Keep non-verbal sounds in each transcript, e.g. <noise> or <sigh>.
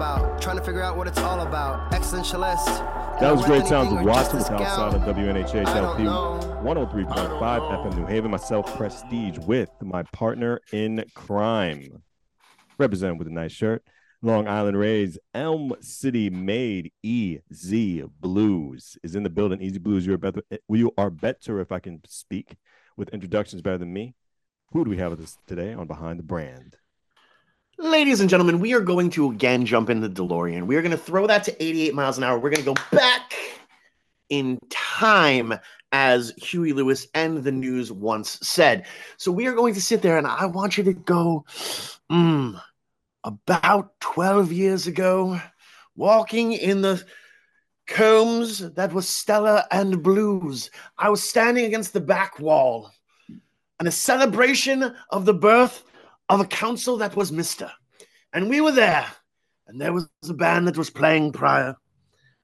about. Trying to figure out what it's all about. Existentialist. That was great sounds of Watson with outside on WNHHLP 103.5 FM New Haven. Myself, Prestige, with my partner in crime, represented with a nice shirt. Long Island Rays, Elm City made EZ BlueZ is in the building. EZ BlueZ, you're better. You are better if I can speak with introductions better than me. Who do we have with us today on Behind the Brand? Ladies and gentlemen, we are going to again jump in the DeLorean. We are going to throw that to 88 miles an hour. We're going to go back in time, as Huey Lewis and the news once said. So we are going to sit there and I want you to go, mm, about 12 years ago, walking in the combs that was Stella and Blues. I was standing against the back wall and a celebration of the birth of a council that was Mister. And we were there, and there was a band that was playing prior.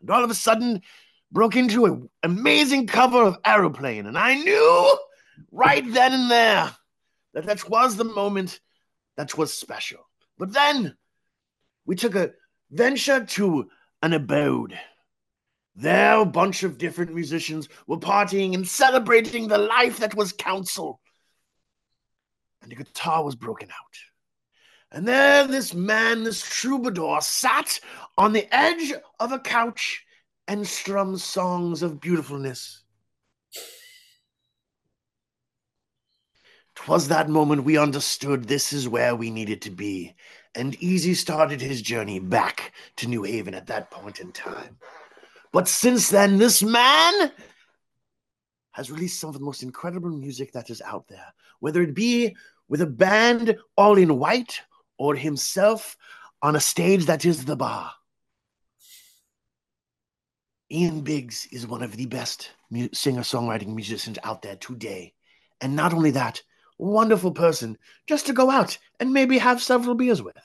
And all of a sudden, broke into an amazing cover of Aeroplane. And I knew right then and there that that was the moment that was special. But then we took a venture to an abode. There, a bunch of different musicians were partying and celebrating the life that was council and the guitar was broken out. And there, this man, this troubadour, sat on the edge of a couch and strummed songs of beautifulness. Twas that moment we understood this is where we needed to be, and Easy started his journey back to New Haven at that point in time. But since then, this man has released some of the most incredible music that is out there, whether it be with a band all in white or himself on a stage that is the bar. Ian Biggs is one of the best mu- singer songwriting musicians out there today. And not only that, wonderful person just to go out and maybe have several beers with.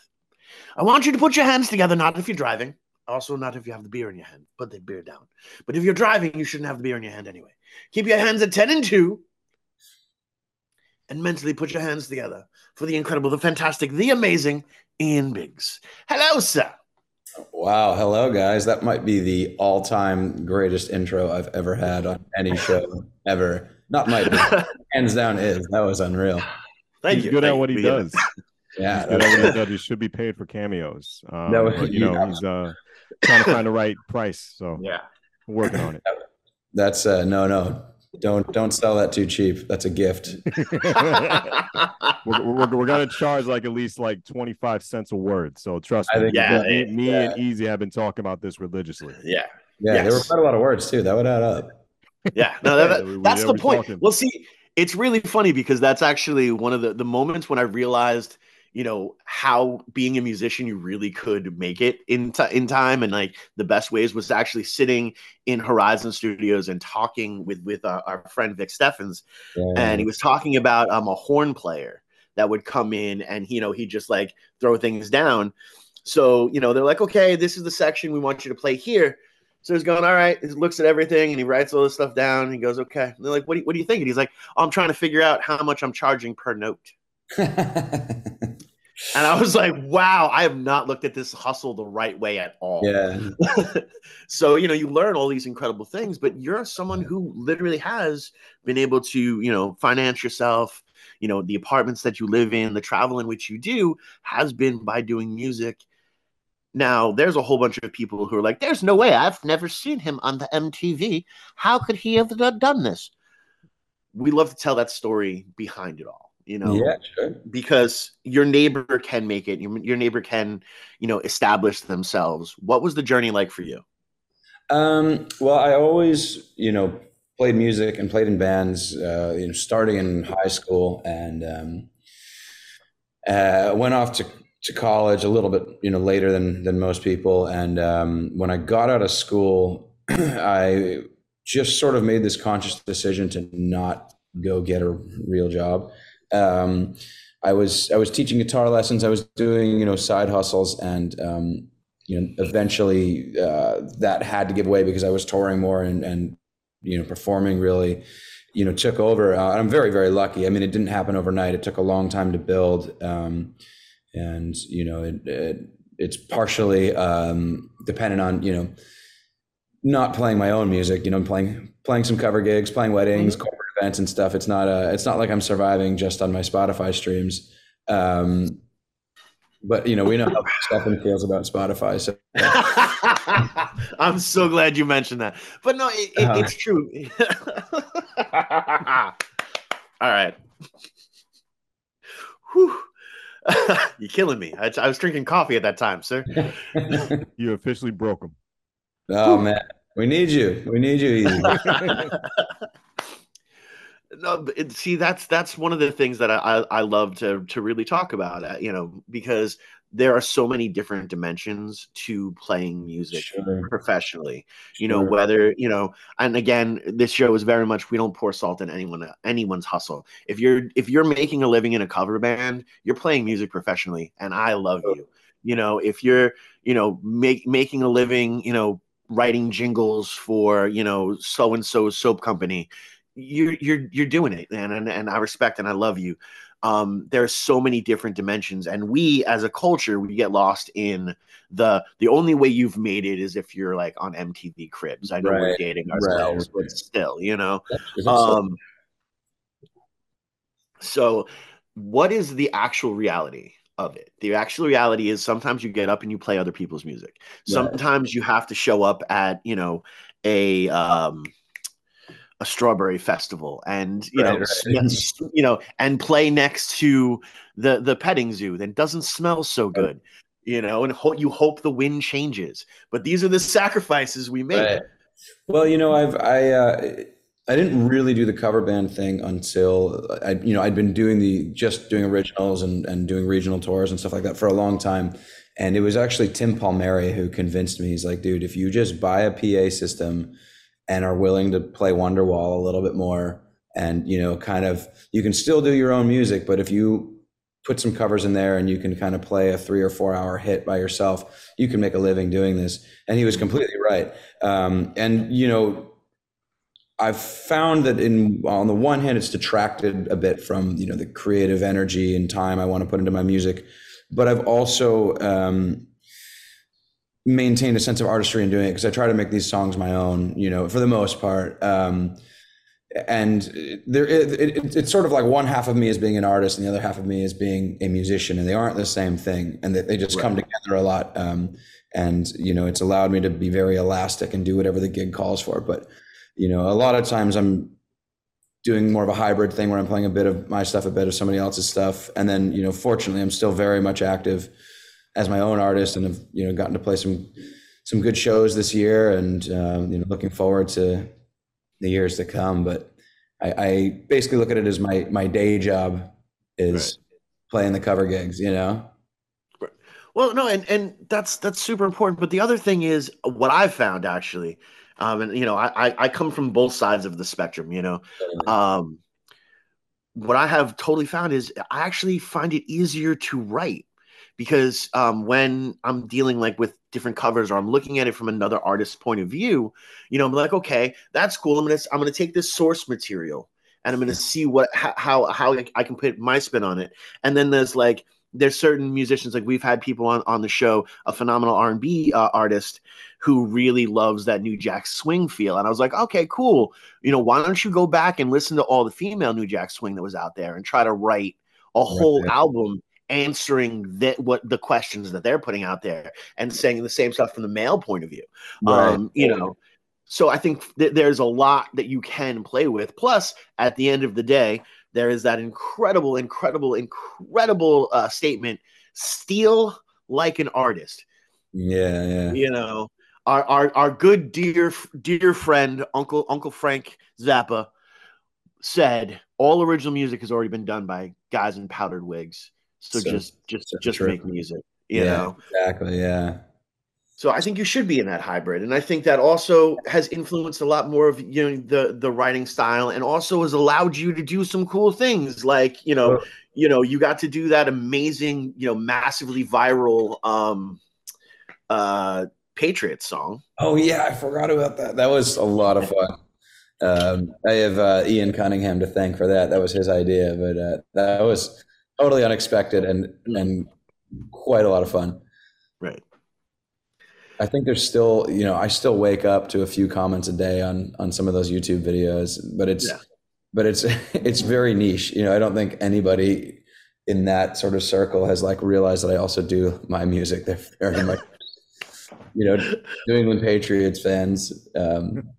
I want you to put your hands together, not if you're driving, also not if you have the beer in your hand. Put the beer down. But if you're driving, you shouldn't have the beer in your hand anyway. Keep your hands at 10 and 2 and mentally put your hands together for the incredible, the fantastic, the amazing Ian Biggs. Hello, sir. Wow. Hello, guys. That might be the all time greatest intro I've ever had on any show ever. Not might be. <laughs> Hands down is. That was unreal. Thank he's you. good Thank at what you. he does. Yeah. He's good at what he does. He should be paid for cameos. Um, No, but, you know, yeah. he's uh, trying to find the right price. So Yeah. working on it. That's uh no no. Don't don't sell that too cheap. That's a gift. <laughs> we're, we're, we're gonna charge like at least like 25 cents a word so trust I me think- Yeah, me, me yeah. and easy have been talking about this religiously yeah. Yeah, Yes. there were quite a lot of words too. That would add up. Yeah. No, that- that- <laughs> We- we- that's yeah, the point. talking. Well, see, it's really funny because that's actually one of the, the moments when I realized, you know, how being a musician, you really could make it in, ti in time. And like the best ways was actually sitting in Horizon Studios and talking with, with our, our friend Vic Steffens. Yeah. and he was talking about um a horn player that would come in and you know he'd just like throw things down so you know they're like okay this is the section we want you to play here so he's going all right he looks at everything and he writes all this stuff down and he goes okay and they're like what do you, what do you think and he's like oh, i'm trying to figure out how much i'm charging per note and i was like wow i have not looked at this hustle the right way at all. Yeah. <laughs> so you know you learn all these incredible things but you're someone who literally has been able to you know finance yourself. You know the apartments that you live in the travel in which you do has been by doing music. Now there's a whole bunch of people who are like there's no way. I've never seen him on the mtv how could he have done this? We love to tell that story behind it all you know Yeah, sure. because your neighbor can make it your, your neighbor can you know establish themselves what was the journey like for you Um, well, I always, you know, played music and played in bands, uh, you know, starting in high school and um, uh, went off to, to college a little bit, you know, later than, than most people. And um, when I got out of school, <clears throat> I just sort of made this conscious decision to not go get a real job. Um, I was I was teaching guitar lessons. I was doing you know side hustles, and um, you know eventually uh, that had to give way because I was touring more and and you know performing really you know took over. Uh, I'm very very lucky. I mean, it didn't happen overnight. It took a long time to build, um, and you know it, it it's partially um, dependent on you know not playing my own music. You know, playing playing some cover gigs, playing weddings, mm-hmm. Events, and stuff. It's not a it's not like I'm surviving just on my Spotify streams. Um, but you know, we know how <laughs> Stefan feels about Spotify. So <laughs> I'm so glad you mentioned that. But no, it, it, uh-huh. it's true. <laughs> All right. Whew. You're killing me. I, I, was drinking coffee at that time, sir. you officially broke him. Oh man, we need you. We need you. No, it, see, that's that's one of the things that I, I love to to really talk about. Uh, you know, because there are so many different dimensions to playing music sure. professionally you know whether you know and again this show is very much we don't pour salt in anyone anyone's hustle if you're if you're making a living in a cover band you're playing music professionally and i love you you know if you're you know make, making a living you know writing jingles for you know so and so soap company you're you're you're doing it man and, and i respect and i love you. Um, there are so many different dimensions and we as a culture we get lost in the the only way you've made it is if you're like on mtv cribs. I know right. we're dating ourselves right. but still you know? Um, so what is the actual reality of it? The actual reality is sometimes you get up and you play other people's music. Sometimes you have to show up at you know a um a strawberry festival and you right, know right. <laughs> you know and play next to the the petting zoo that doesn't smell so good you know and ho- you hope the wind changes. But these are the sacrifices we make. Right. well you know i've i uh i didn't really do the cover band thing until i you know i'd been doing the just doing originals and and doing regional tours and stuff like that for a long time. And it was actually tim palmieri who convinced me. He's like dude if you just buy a pa system and are willing to play Wonderwall a little bit more. And, you know, kind of, you can still do your own music, but if you put some covers in there and you can kind of play a three or four hour hit by yourself, you can make a living doing this. And he was completely right. Um, and, you know, I've found that in on the one hand, it's detracted a bit from you know the creative energy and time I want to put into my music, but I've also um, maintained a sense of artistry in doing it because I try to make these songs my own, you know, for the most part. Um, and there, it, it, it's sort of like one half of me is being an artist and the other half of me is being a musician, and they aren't the same thing, and they, they just right. come together a lot. Um, and you know, it's allowed me to be very elastic and do whatever the gig calls for. But you know, a lot of times I'm doing more of a hybrid thing where I'm playing a bit of my stuff, a bit of somebody else's stuff, and then you know, fortunately, I'm still very much active as my own artist and have you know gotten to play some some good shows this year and um, you know looking forward to the years to come. But I, I, basically look at it as my my day job is right. playing the cover gigs you know? Well no and and that's that's super important. But the other thing is what i've found actually um and you know i i come from both sides of the spectrum you know? Um what i have totally found is i actually find it easier to write because um, when I'm dealing like with different covers or I'm looking at it from another artist's point of view, you know, I'm like, okay, that's cool. I'm gonna I'm gonna take this source material and I'm gonna see what how how I can put my spin on it. And then there's like there's certain musicians like we've had people on on the show, a phenomenal R&B uh, artist who really loves that New Jack Swing feel. And I was like, okay, cool. You know, why don't you go back and listen to all the female New Jack Swing that was out there and try to write a whole right. album answering that what the questions that they're putting out there and saying the same stuff from the male point of view. Right. Um, you know, so I think th- there's a lot that you can play with. Plus, at the end of the day, there is that incredible, incredible, incredible uh, statement: "Steal like an artist." Yeah, yeah. You know, our our our good dear dear friend Uncle Uncle Frank Zappa said all original music has already been done by guys in powdered wigs. So, so just just so just true. make music, you yeah, know. Exactly. Yeah. So I think you should be in that hybrid, and I think that also has influenced a lot more of you know the the writing style, and also has allowed you to do some cool things, like you know, you know, you got to do that amazing, you know, massively viral um uh Patriot song. Oh yeah, I forgot about that. That was a lot of fun. Um, I have uh, Ian Cunningham to thank for that. That was his idea, but uh, that was totally unexpected and and quite a lot of fun. Right. I think there's still, you know, I still wake up to a few comments a day on on some of those YouTube videos, but it's Yeah. but it's <laughs> it's very niche. You know, I don't think anybody in that sort of circle has like realized that I also do my music. They're very much, you know, New England Patriots fans. Um,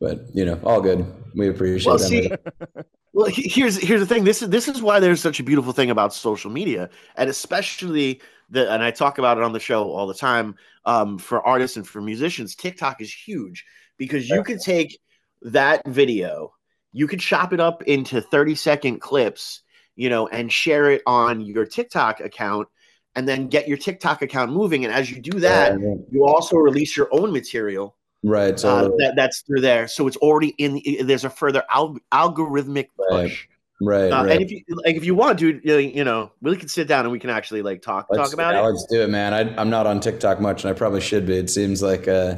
but you know, all good. We appreciate Well, them. <laughs> well, here's here's the thing. This is this is why there's such a beautiful thing about social media, and especially the and I talk about it on the show all the time. Um, for artists and for musicians, TikTok is huge because you can take that video, you could chop it up into 30 second clips, you know, and share it on your TikTok account, and then get your TikTok account moving. And as you do that, you also release your own material right. So uh, that, that's through there. So it's already in. There's a further al- algorithmic Right, push. right, Uh, right. And if you like, if you want to, you know, we can sit down and we can actually like talk Let's, talk about yeah, it. Let's do it, man. I, I'm not on TikTok much, and I probably should be. It seems like uh,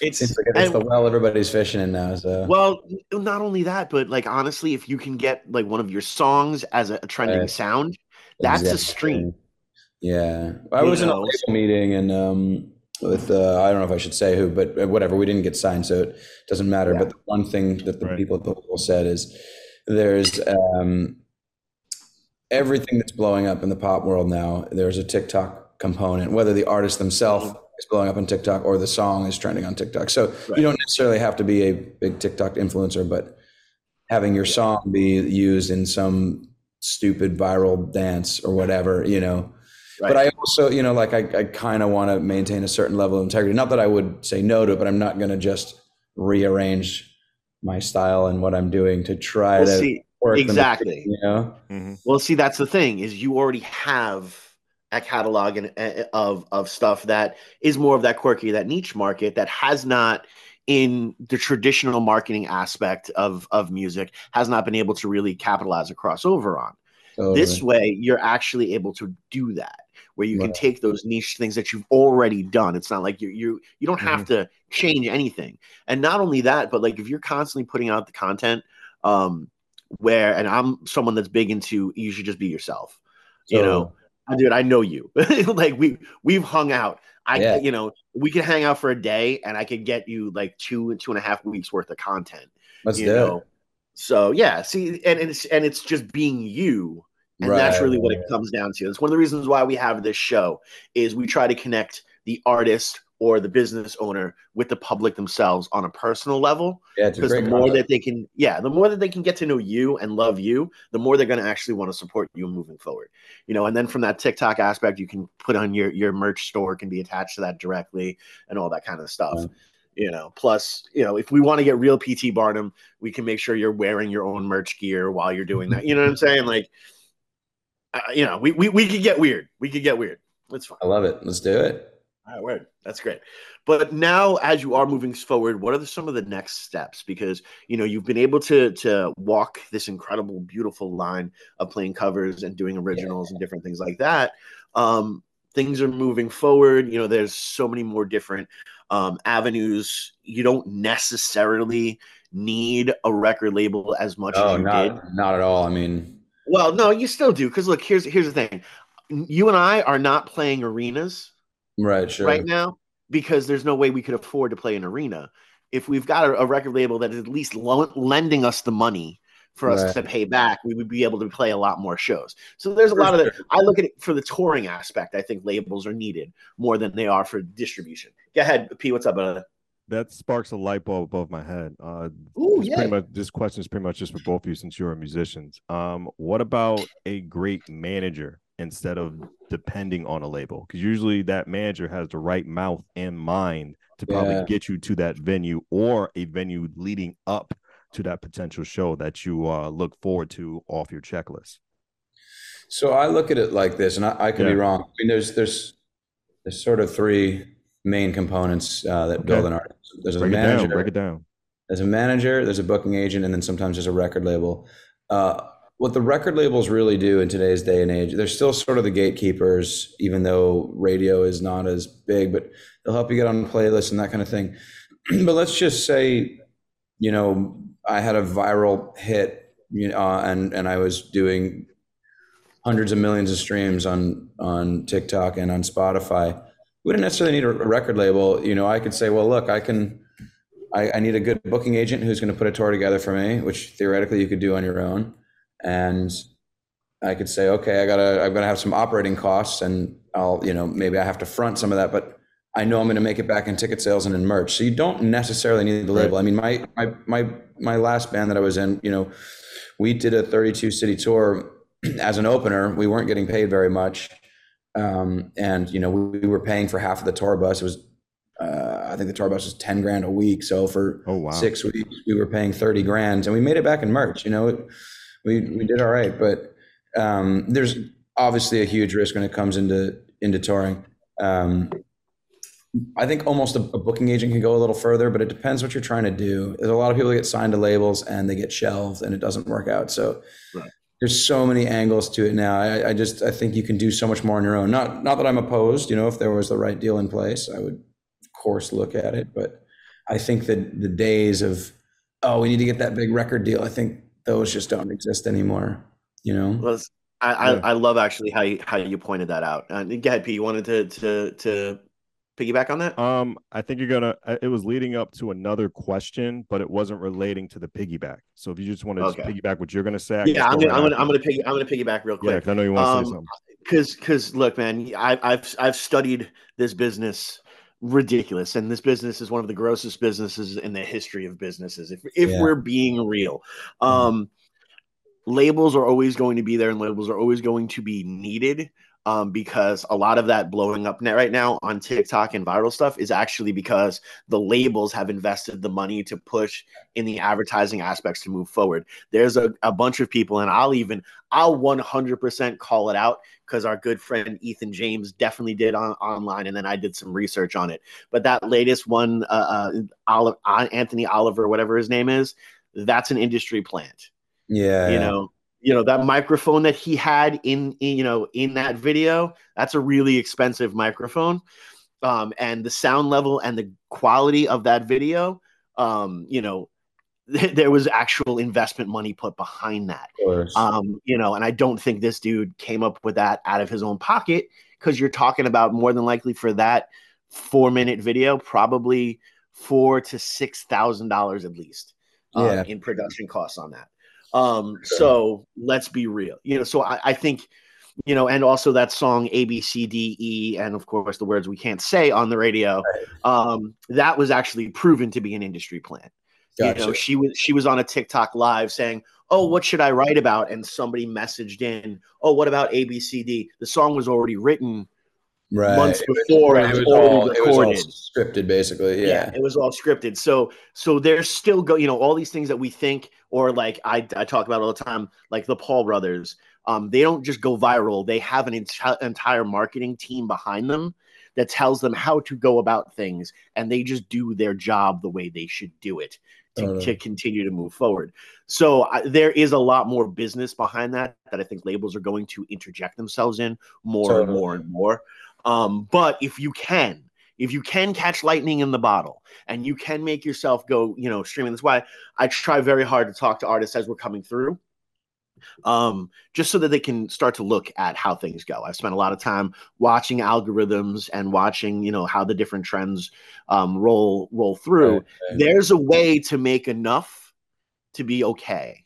It's seems like it's the well everybody's fishing in now. So well, not only that, but like honestly, if you can get like one of your songs as a, a trending Right. sound, that's a stream. Yeah, I You was in a label meeting and um, with uh, I don't know if I should say who, but uh, whatever. We didn't get signed, so it doesn't matter. Yeah. But the one thing that the Right. people at the label said is there's um, everything that's blowing up in the pop world now. There's a TikTok component, whether the artist themselves Mhm. is blowing up on TikTok or the song is trending on TikTok. So Right. you don't necessarily have to be a big TikTok influencer, but having your song be used in some stupid viral dance or whatever, you know. Right. But I also, you know, like I, I kind of want to maintain a certain level of integrity. Not that I would say no to it, but I'm not going to just rearrange my style and what I'm doing to try Well, to see, work exactly. machine, you know. Mhm. Well, see, that's the thing is you already have a catalog and uh, of of stuff that is more of that quirky, that niche market that has not in the traditional marketing aspect of of music has not been able to really capitalize a crossover on. Totally. This way, you're actually able to do that, where you can take those niche things that you've already done. It's not like you you you don't have to change anything. And not only that, but like if you're constantly putting out the content, um, where and I'm someone that's big into you should just be yourself. You know, I- dude, I know you. <laughs> like we we've hung out. I Yeah. you know we could hang out for a day and I could get you like two two and a half weeks worth of content let's you do know. it. So yeah, see, and, and it's and it's just being you, and that's really what it comes down to. It's one of the reasons why we have this show is we try to connect the artist or the business owner with the public themselves on a personal level. Yeah, Because the more concept. that they can, yeah, the more that they can get to know you and love you, the more they're going to actually want to support you moving forward. You know, and then from that TikTok aspect, you can put on your your merch store can be attached to that directly and all that kind of stuff Yeah. you know plus you know if we want to get real pt barnum we can make sure you're wearing your own merch gear while you're doing that you know what i'm saying like uh, you know we, we we could get weird. We could get weird. It's fine. I love it. Let's do it. all right word. That's great. But now as you are moving forward what are the, some of the next steps? Because you know you've been able to to walk this incredible beautiful line of playing covers and doing originals and different things like that. Um things are moving forward. You know there's so many more different um avenues. You don't necessarily need a record label as much Oh, as you not did. not at all. I mean, well no you still do because look here's here's the thing you and i are not playing arenas right, sure. right now because there's no way we could afford to play an arena. If we've got a, a record label that is at least lo- lending us the money for us Right. to pay back, we would be able to play a lot more shows. So there's a lot of that. I look at it for the touring aspect. I think labels are needed more than they are for distribution. Go ahead, P. What's up, brother? That sparks a light bulb above my head. Uh, Ooh, yeah. pretty much this question is pretty much just for both of you since you're musicians. Um, what about a great manager instead of depending on a label? Because usually that manager has the right mouth and mind to probably Yeah. get you to that venue or a venue leading up to that potential show that you uh, look forward to off your checklist. So I look at it like this, and I, I could be wrong. I mean, there's there's there's sort of three main components uh, that build an artist. There's a Break it down. Break it down. there's a manager, there's a booking agent, and then sometimes there's a record label. Uh, what the record labels really do in today's day and age, they're still sort of the gatekeepers, even though radio is not as big, but they'll help you get on playlists and that kind of thing. <clears throat> but let's just say, you know, I had a viral hit, you know, uh, and and I was doing hundreds of millions of streams on on TikTok and on Spotify. We wouldn't necessarily need a, record label. You know, I could say, well, look, I can. I, I need a good booking agent who's going to put a tour together for me, which theoretically you could do on your own, and I could say, okay, I gotta, I'm gonna have some operating costs, and I'll, you know, maybe I have to front some of that, but I know I'm going to make it back in ticket sales and in merch. So you don't necessarily need the label. I mean, my my my my last band that I was in, you know, we did a 32 city tour <clears throat> as an opener. We weren't getting paid very much, um, and you know, we, we, were paying for half of the tour bus. It was, uh, I think the tour bus was 10 grand a week. So for oh, wow. six weeks, we were paying 30 grand, and we made it back in March. You know, we we did all right, but um, there's obviously a huge risk when it comes into into touring. Um, I think almost a, a, booking agent can go a little further, but it depends what you're trying to do. There's a lot of people that get signed to labels and they get shelved and it doesn't work out. So right. There's so many angles to it now. I, I, just I think you can do so much more on your own. Not not that I'm opposed. You know, if there was the right deal in place, I would of course look at it. But I think that the days of oh we need to get that big record deal, I think those just don't exist anymore. You know. Well, I, yeah. I, I, love actually how you how you pointed that out. Uh, go ahead, Pete. You wanted to to to piggyback on that? Um, I think you're gonna. Uh, it was leading up to another question, but it wasn't relating to the piggyback. So if you just want to okay. piggyback what you're gonna say, I yeah, I'm gonna, I'm gonna, I'm gonna, piggy, I'm gonna piggyback real quick. Yeah, I know you want to um, say something. Because, because look, man, I, I've I've studied this business ridiculous and this business is one of the grossest businesses in the history of businesses if if yeah. we're being real mm-hmm. um labels are always going to be there and labels are always going to be needed um, because a lot of that blowing up net right now on TikTok and viral stuff is actually because the labels have invested the money to push in the advertising aspects to move forward. There's a, a bunch of people, and I'll even I'll 100% call it out because our good friend Ethan James definitely did on online, and then I did some research on it. But that latest one, uh, uh, Anthony Oliver, whatever his name is, that's an industry plant. Yeah, you know you know that microphone that he had in, in, you know in that video that's a really expensive microphone. Um and the sound level and the quality of that video um you know th- <laughs> there was actual investment money put behind that. Um you know and i don't think this dude came up with that out of his own pocket because you're talking about more than likely for that four minute video probably four to six thousand dollars at least um, yeah. in production costs on that um, so let's be real. You know, so I, I think, you know, and also that song A B C D E, and of course the words we can't say on the radio. Um, that was actually proven to be an industry plan. Gotcha. You know, she was she was on a TikTok live saying, "Oh, what should I write about?" And somebody messaged in, "Oh, what about A B C D?" The song was already written right. months before it was, it was all, it was all scripted basically yeah. yeah. it was all scripted so so there's still go you know all these things that we think or like i, I talk about all the time like the paul brothers um, they don't just go viral they have an ent- entire marketing team behind them that tells them how to go about things and they just do their job the way they should do it to, to continue to move forward so uh, there is a lot more business behind that that i think labels are going to interject themselves in more totally. and more and more um, but if you can, if you can catch lightning in the bottle and you can make yourself go, you know, streaming, that's why I try very hard to talk to artists as we're coming through um, just so that they can start to look at how things go. I've spent a lot of time watching algorithms and watching, you know, how the different trends um, roll roll through. Right, right. There's a way to make enough to be okay,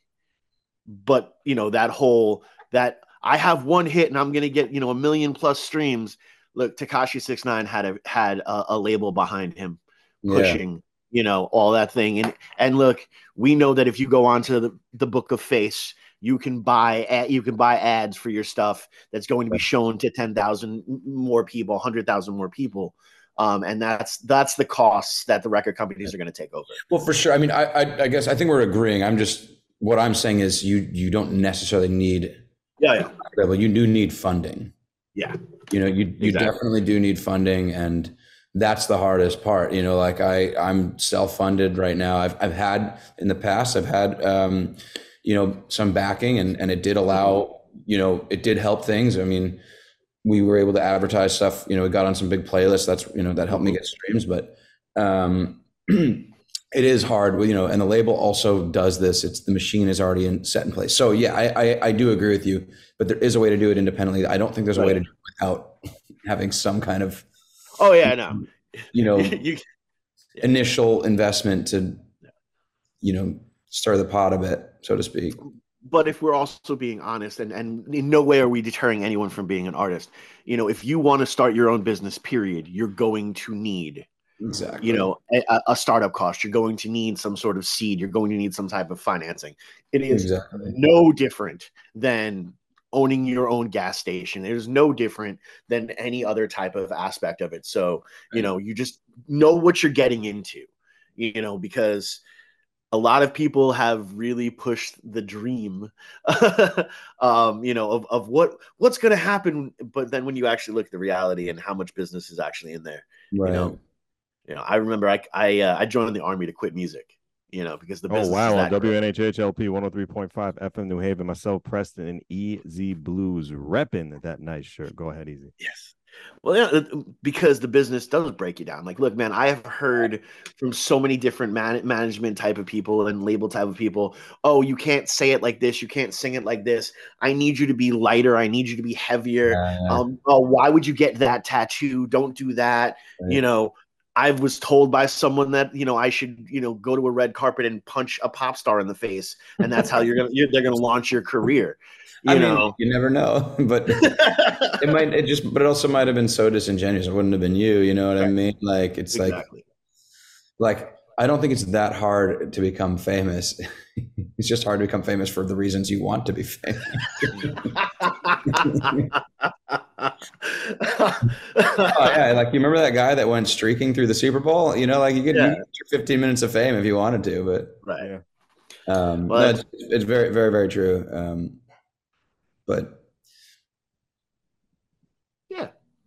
but you know that whole that I have one hit and I'm gonna get you know a million plus streams look, Tekashi Six Nine had a had a, a, label behind him pushing, yeah. you know, all that thing. And and look, we know that if you go onto the, the book of face, you can buy you can buy ads for your stuff that's going to be shown to ten thousand more people, hundred thousand more people. Um, and that's that's the costs that the record companies are going to take over. Well, for sure. I mean, I, I, I guess I think we're agreeing. I'm just what I'm saying is you you don't necessarily need yeah, yeah. you do need funding. Yeah. You know, you you exactly. definitely do need funding and that's the hardest part. You know, like I I'm self-funded right now. I've I've had in the past I've had um you know some backing and and it did allow, you know, it did help things. I mean, we were able to advertise stuff, you know, we got on some big playlists that's, you know, that helped me get streams, but um <clears throat> it is hard, you know, and the label also does this. It's the machine is already in, set in place. So yeah, I, I, I do agree with you, but there is a way to do it independently. I don't think there's a way to do it without <laughs> having some kind of Oh yeah, I know. you know <laughs> you, initial investment to you know stir the pot a bit, so to speak. but if we're also being honest and, and in no way are we deterring anyone from being an artist you know if you want to start your own business period you're going to need Exactly. you know a, a startup cost. You're going to need some sort of seed. You're going to need some type of financing. It is exactly. no different than owning your own gas station. It is no different than any other type of aspect of it. So you know you just know what you're getting into you know because a lot of people have really pushed the dream <laughs> um you know of, of what what's going to happen but then when you actually look at the reality and how much business is actually in there Right. you know you know i remember i i, uh, I joined the army to quit music you know because the Oh wow! On that great. WNHHLP 103.5 FM New Haven, myself, Prestige, and EZ BlueZ repping that nice shirt. Go ahead, Easy. Yes. Well, yeah, because the business does break you down. Like, look, man, I have heard from so many different man- management type of people and label type of people. Oh, you can't say it like this. You can't sing it like this. I need you to be lighter. I need you to be heavier. Yeah, yeah. Um, oh, why would you get that tattoo? Don't do that. You know, I was told by someone that you know I should you know go to a red carpet and punch a pop star in the face, and that's how you're gonna you're, they're gonna launch your career. <laughs> You I mean, you never know, <laughs> but it might. It just, but it also might have been so disingenuous. It wouldn't have been you. You know what I mean? Like it's like like I don't think it's that hard to become famous. <laughs> it's just hard to become famous for the reasons you want to be famous. Oh yeah, like you remember that guy that went streaking through the Super Bowl? You know, like you could Yeah. you get your 15 minutes of fame if you wanted to, but right. um, Well, no, it's, it's very, very, very true. Um, but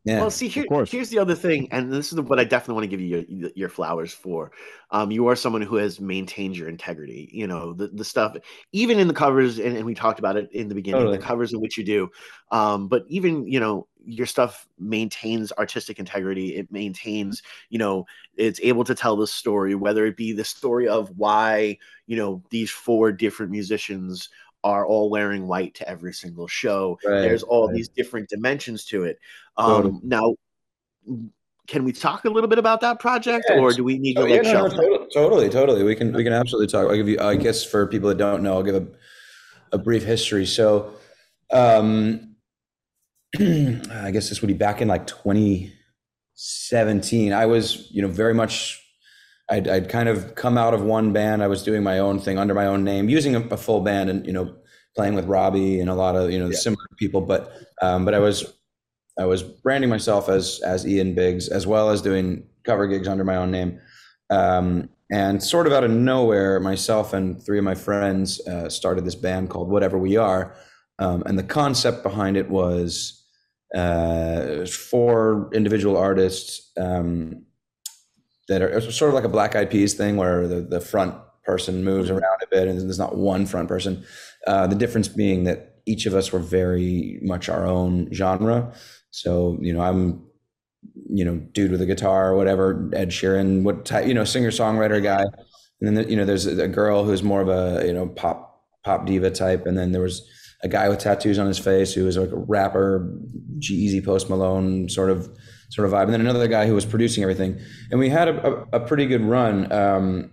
Yeah. Well, see, here, here's the other thing, and this is what I definitely want to give you your, your flowers for. Um, you are someone who has maintained your integrity. You know, the, the stuff, even in the covers, and, and we talked about it in the beginning, Totally. the covers in which you do. Um, but even, you know, your stuff maintains artistic integrity. It maintains, you know, it's able to tell the story, whether it be the story of why, you know, these four different musicians are all wearing white to every single show Right, there's all right. these different dimensions to it um Totally. now can we talk a little bit about that project Yeah, or do we need to Oh, like yeah, no, no, totally, totally, totally. We can we can absolutely talk. I'll give you. I guess for people that don't know, I'll give a, a brief history. So, um, <clears throat> I guess this would be back in like 2017. I was, you know, very much. I'd, I'd kind of come out of one band. I was doing my own thing under my own name, using a, a full band, and you know, playing with Robbie and a lot of you know Yeah. similar people. But um, but I was I was branding myself as as Ian Biggs, as well as doing cover gigs under my own name. Um, and sort of out of nowhere, myself and three of my friends uh, started this band called Whatever We Are. Um, and the concept behind it was uh, four individual artists um, that are sort of like a Black Eyed Peas thing where the, the front person moves around a bit and there's not one front person. Uh, the difference being that each of us were very much our own genre. So, you know, I'm, you know, dude with a guitar or whatever, Ed Sheeran, what type, you know, singer songwriter guy. And then, you know, there's a girl who's more of a, you know, pop, pop diva type. And then there was a guy with tattoos on his face who was like a rapper, G-Eazy Post Malone sort of, sort of vibe. And then another guy who was producing everything. And we had a, a, a pretty good run. Um,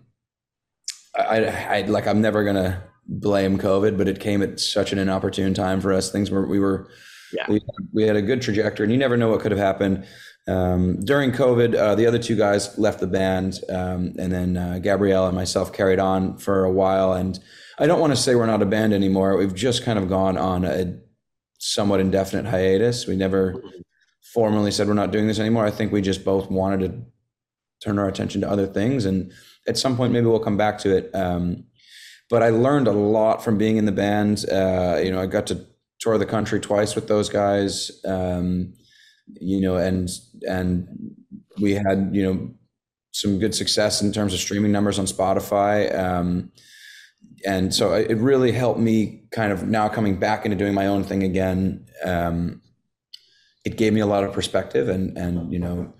I, I like, I'm never going to blame COVID, but it came at such an inopportune time for us. Things were, we were, Yeah. we, we had a good trajectory and you never know what could have happened. Um, during COVID, uh, the other two guys left the band, um, and then uh, Gabrielle and myself carried on for a while. And I don't want to say we're not a band anymore. We've just kind of gone on a somewhat indefinite hiatus. We never formally said we're not doing this anymore. I think we just both wanted to turn our attention to other things, and at some point maybe we'll come back to it. Um, but I learned a lot from being in the band. Uh, you know, I got to tour the country twice with those guys. Um, you know, and and we had you know some good success in terms of streaming numbers on Spotify. Um, and so it really helped me kind of now coming back into doing my own thing again. Um, it gave me a lot of perspective and and you know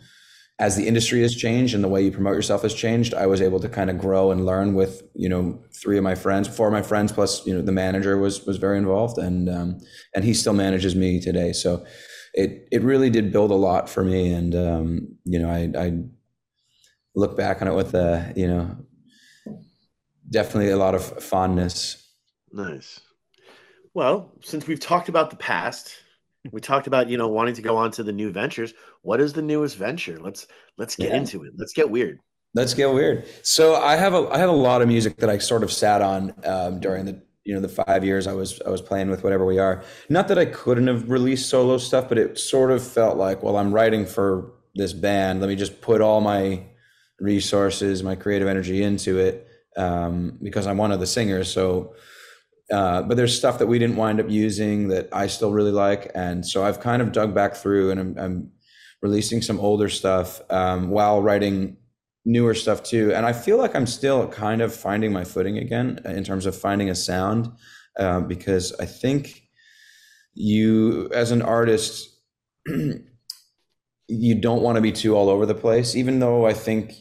as the industry has changed and the way you promote yourself has changed, I was able to kind of grow and learn with you know three of my friends, four of my friends, plus you know the manager was was very involved, and um, and he still manages me today. So it it really did build a lot for me, and um, you know I I look back on it with a you know definitely a lot of fondness. Nice. Well, since we've talked about the past, we talked about you know wanting to go on to the new ventures. What is the newest venture? Let's let's get yeah. into it. Let's get weird. Let's get weird. So I have a I have a lot of music that I sort of sat on um, during the you know the five years I was I was playing with whatever we are. Not that I couldn't have released solo stuff, but it sort of felt like well I'm writing for this band. Let me just put all my resources, my creative energy into it um, because I'm one of the singers. So uh, but there's stuff that we didn't wind up using that I still really like, and so I've kind of dug back through, and I'm, I'm releasing some older stuff um, while writing newer stuff too. And I feel like I'm still kind of finding my footing again in terms of finding a sound, uh, because I think you, as an artist, <clears throat> you don't want to be too all over the place. Even though I think,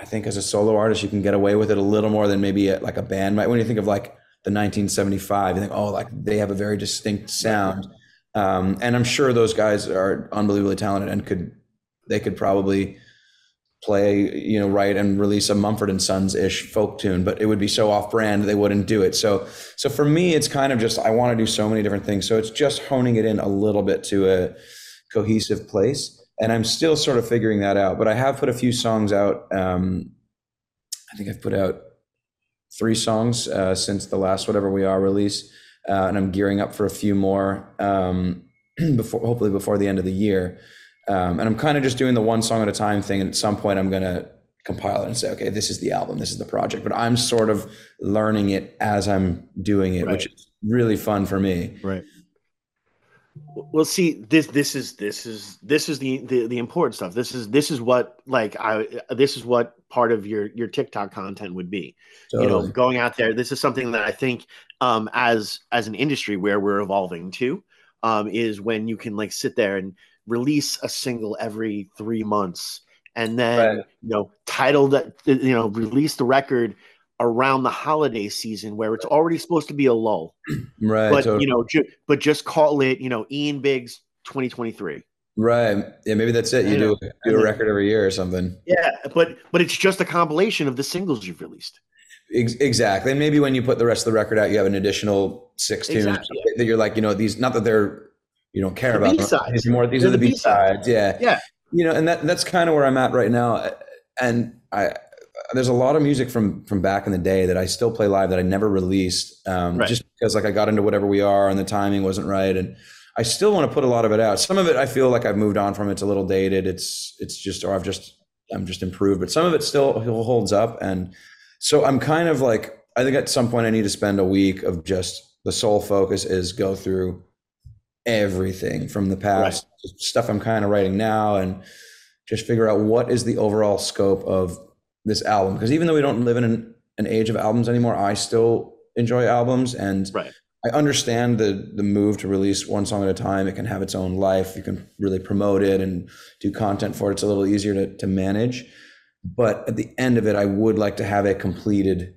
I think as a solo artist, you can get away with it a little more than maybe a, like a band might. When you think of like the 1975. You think, oh, like they have a very distinct sound. Um, and I'm sure those guys are unbelievably talented and could they could probably play, you know, write and release a Mumford and Sons ish folk tune, but it would be so off brand they wouldn't do it. So so for me, it's kind of just I want to do so many different things. So it's just honing it in a little bit to a cohesive place. And I'm still sort of figuring that out. But I have put a few songs out. Um, I think I've put out three songs uh, since the last whatever we are release, uh, and I'm gearing up for a few more um, <clears throat> before hopefully before the end of the year. Um, and I'm kind of just doing the one song at a time thing. And at some point, I'm gonna compile it and say, okay, this is the album, this is the project. But I'm sort of learning it as I'm doing it, right. which is really fun for me. Right. Well, see, this this is this is this is the, the the important stuff. This is this is what like I this is what part of your your TikTok content would be. Totally. You know, going out there. This is something that I think um, as as an industry where we're evolving to um, is when you can like sit there and release a single every three months and then right. you know title that you know release the record around the holiday season where it's already supposed to be a lull. <clears throat> Right. But totally. you know, ju- but just call it, you know, Ian Biggs 2023. Right. Yeah, maybe that's it. You do do a record every year or something. Yeah, but but it's just a compilation of the singles you've released. Ex- exactly. And maybe when you put the rest of the record out, you have an additional six tunes exactly. that you're like, you know, these not that they're you don't care the about B-sides. These are more these They're are the, the B sides. Yeah. Yeah. You know, and that that's kind of where I'm at right now. And I there's a lot of music from from back in the day that I still play live that I never released, um, right. just because like I got into whatever we are and the timing wasn't right, and I still want to put a lot of it out. Some of it I feel like I've moved on from. It's a little dated. It's it's just or I've just I'm just improved, but some of it still holds up, and so I'm kind of like I think at some point I need to spend a week of just the sole focus is go through everything from the past right. stuff I'm kind of writing now and just figure out what is the overall scope of this album because even though we don't live in an, an age of albums anymore, I still enjoy albums and right. I understand the the move to release one song at a time. It can have its own life. You can really promote it and do content for it. It's a little easier to, to manage. But at the end of it, I would like to have a completed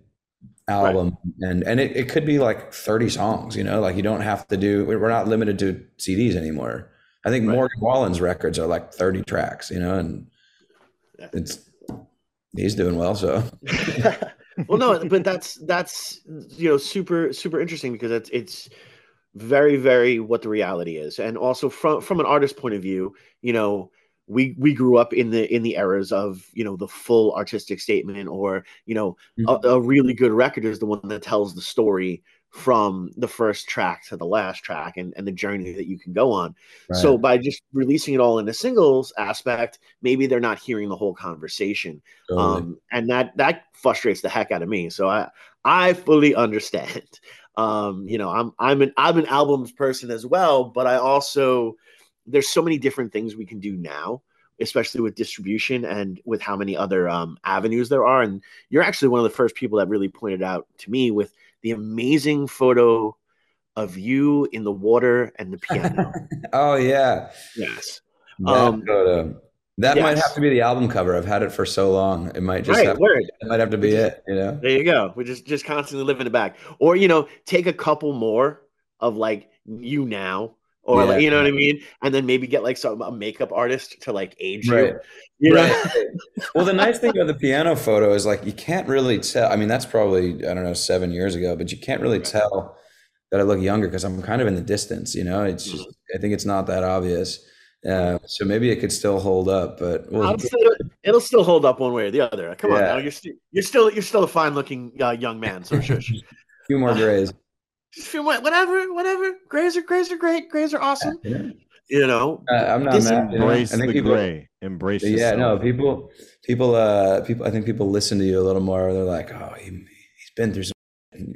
album right. and and it, it could be like 30 songs you know like you don't have to do we're not limited to cds anymore i think right. morgan wallen's records are like 30 tracks you know and yeah. it's he's doing well. So, <laughs> well, no, but that's that's you know super super interesting because it's it's very very what the reality is, and also from from an artist point of view, you know. We, we grew up in the in the eras of you know the full artistic statement or you know mm-hmm. a, a really good record is the one that tells the story from the first track to the last track and, and the journey that you can go on. Right. So by just releasing it all in a singles aspect, maybe they're not hearing the whole conversation. Totally. Um, and that that frustrates the heck out of me. So I I fully understand. <laughs> Um, you know, I'm I'm an I'm an albums person as well, but I also there's so many different things we can do now especially with distribution and with how many other um, avenues there are. And you're actually one of the first people that really pointed out to me with the amazing photo of you in the water and the piano. <laughs> oh yeah. Yes. That um, photo. That might have to be the album cover. I've had it for so long. It might just right, have, word. it might have to be it, you know? There you go. We just just constantly living it back, or you know, take a couple more of like you now, or Yeah. like, you know what I mean, and then maybe get like some a makeup artist to like age Right. you. You know, Right. well, the nice thing about the piano photo is like you can't really tell. I mean, that's probably I don't know seven years ago, but you can't really tell that I look younger because I'm kind of in the distance. You know, it's just I think it's not that obvious. Uh, so maybe it could still hold up, but we'll, still- it'll still hold up one way or the other. Come on, now. you're still you're still you're still a fine looking uh, young man. So sure, a <laughs> few more grays. Just feel what- whatever, whatever. Grays are grays are great. Grays are awesome. Yeah. You know, Uh, I'm not This mad. you know? Embrace the people, gray. Embrace. Yeah, no, people, people, uh, people. I think people listen to you a little more. They're like, oh, he, he's been through some.